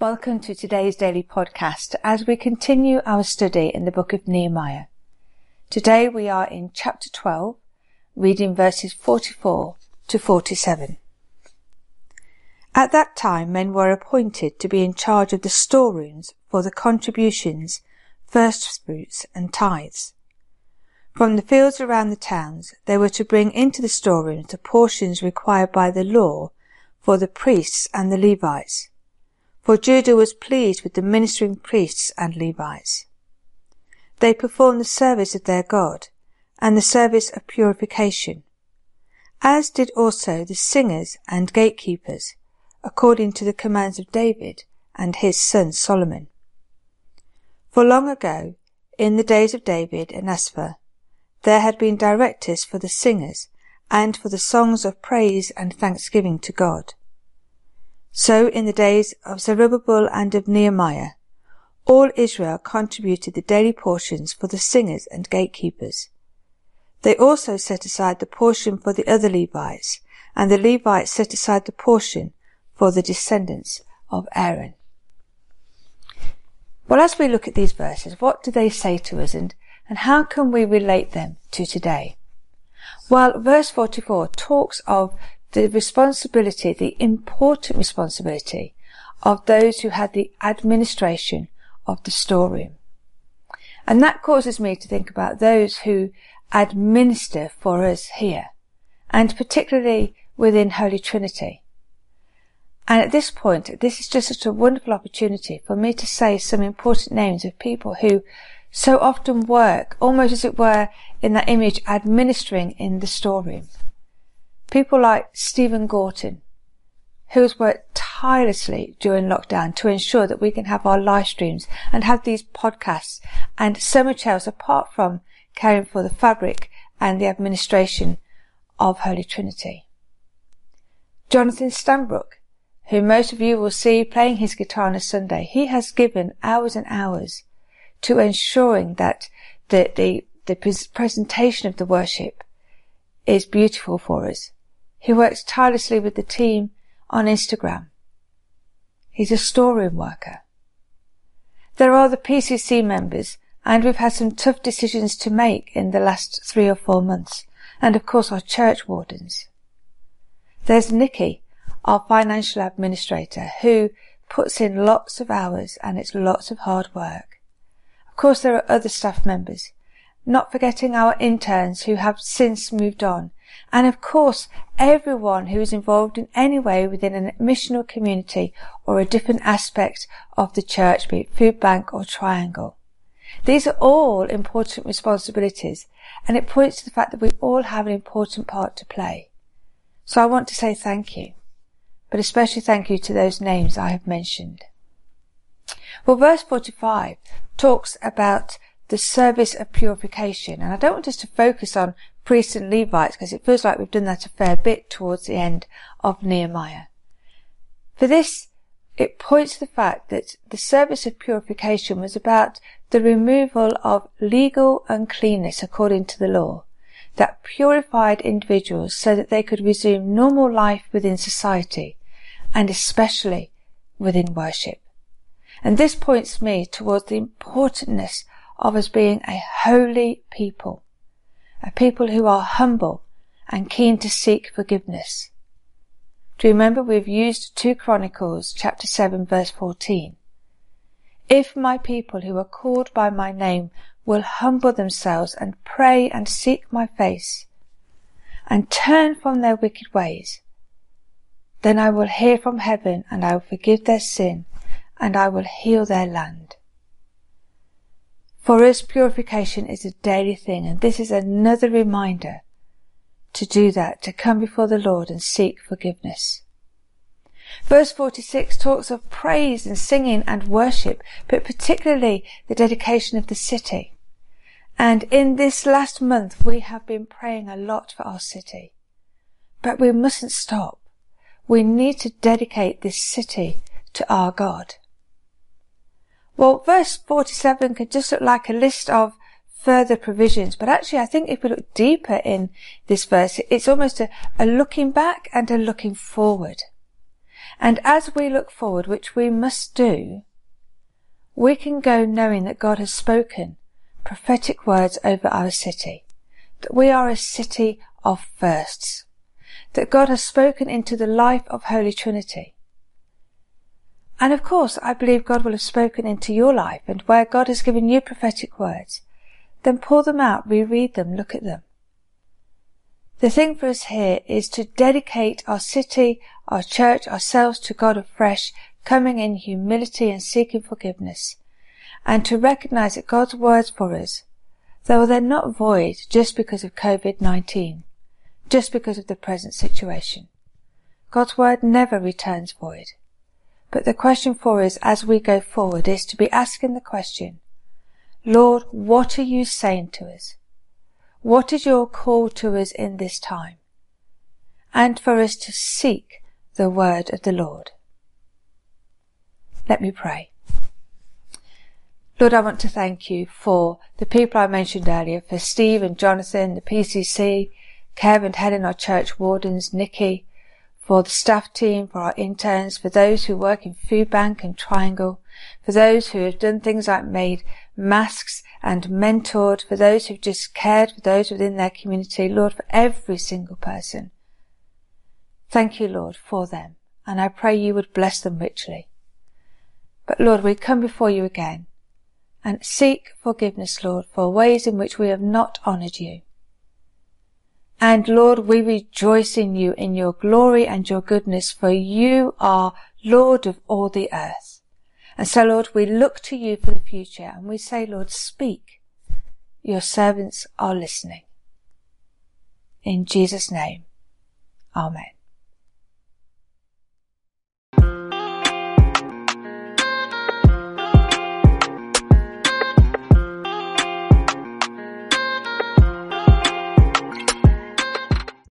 Welcome to today's daily podcast as we continue our study in the book of Nehemiah. Today we are in chapter 12, reading verses 44 to 47. At that time men were appointed to be in charge of the storerooms for the contributions, first fruits and tithes. From the fields around the towns they were to bring into the storerooms the portions required by the law for the priests and the Levites for Judah was pleased with the ministering priests and Levites. They performed the service of their God and the service of purification, as did also the singers and gatekeepers, according to the commands of David and his son Solomon. For long ago, in the days of David and Asaph, there had been directors for the singers and for the songs of praise and thanksgiving to God. So in the days of Zerubbabel and of Nehemiah, all Israel contributed the daily portions for the singers and gatekeepers. They also set aside the portion for the other Levites, and the Levites set aside the portion for the descendants of Aaron. Well, as we look at these verses, what do they say to us and, and how can we relate them to today? Well, verse 44 talks of the responsibility, the important responsibility of those who had the administration of the storeroom. And that causes me to think about those who administer for us here, and particularly within Holy Trinity. And at this point, this is just such a wonderful opportunity for me to say some important names of people who so often work, almost as it were, in that image, administering in the storeroom. People like Stephen Gorton, who has worked tirelessly during lockdown to ensure that we can have our live streams and have these podcasts and so much else apart from caring for the fabric and the administration of Holy Trinity. Jonathan Stanbrook, who most of you will see playing his guitar on a Sunday, he has given hours and hours to ensuring that the, the, the presentation of the worship is beautiful for us he works tirelessly with the team on Instagram. He's a storeroom worker. There are the PCC members, and we've had some tough decisions to make in the last three or four months, and of course our church wardens. There's Nikki, our financial administrator, who puts in lots of hours and it's lots of hard work. Of course there are other staff members, not forgetting our interns who have since moved on and of course, everyone who is involved in any way within a missional community or a different aspect of the church, be it food bank or triangle. These are all important responsibilities and it points to the fact that we all have an important part to play. So I want to say thank you, but especially thank you to those names I have mentioned. Well, verse 45 talks about the service of purification. And I don't want us to focus on priests and Levites because it feels like we've done that a fair bit towards the end of Nehemiah. For this, it points to the fact that the service of purification was about the removal of legal uncleanness according to the law that purified individuals so that they could resume normal life within society and especially within worship. And this points me towards the importantness of us being a holy people, a people who are humble and keen to seek forgiveness. Do you remember we've used 2 Chronicles chapter 7 verse 14? If my people who are called by my name will humble themselves and pray and seek my face and turn from their wicked ways, then I will hear from heaven and I will forgive their sin and I will heal their land. For us, purification is a daily thing, and this is another reminder to do that, to come before the Lord and seek forgiveness. Verse 46 talks of praise and singing and worship, but particularly the dedication of the city. And in this last month, we have been praying a lot for our city. But we mustn't stop. We need to dedicate this city to our God. Well, verse 47 could just look like a list of further provisions, but actually I think if we look deeper in this verse, it's almost a, a looking back and a looking forward. And as we look forward, which we must do, we can go knowing that God has spoken prophetic words over our city, that we are a city of firsts, that God has spoken into the life of Holy Trinity. And of course, I believe God will have spoken into your life and where God has given you prophetic words, then pull them out, reread them, look at them. The thing for us here is to dedicate our city, our church, ourselves to God afresh, coming in humility and seeking forgiveness, and to recognize that God's words for us, though they're not void just because of COVID-19, just because of the present situation. God's word never returns void. But the question for us as we go forward is to be asking the question, Lord, what are you saying to us? What is your call to us in this time? And for us to seek the word of the Lord. Let me pray. Lord, I want to thank you for the people I mentioned earlier, for Steve and Jonathan, the PCC, Kev and Helen, our church wardens, Nikki, for the staff team, for our interns, for those who work in Food Bank and Triangle, for those who have done things like made masks and mentored, for those who've just cared for those within their community, Lord, for every single person. Thank you, Lord, for them, and I pray you would bless them richly. But Lord, we come before you again and seek forgiveness, Lord, for ways in which we have not honoured you. And Lord, we rejoice in you, in your glory and your goodness, for you are Lord of all the earth. And so, Lord, we look to you for the future and we say, Lord, speak. Your servants are listening. In Jesus' name, Amen.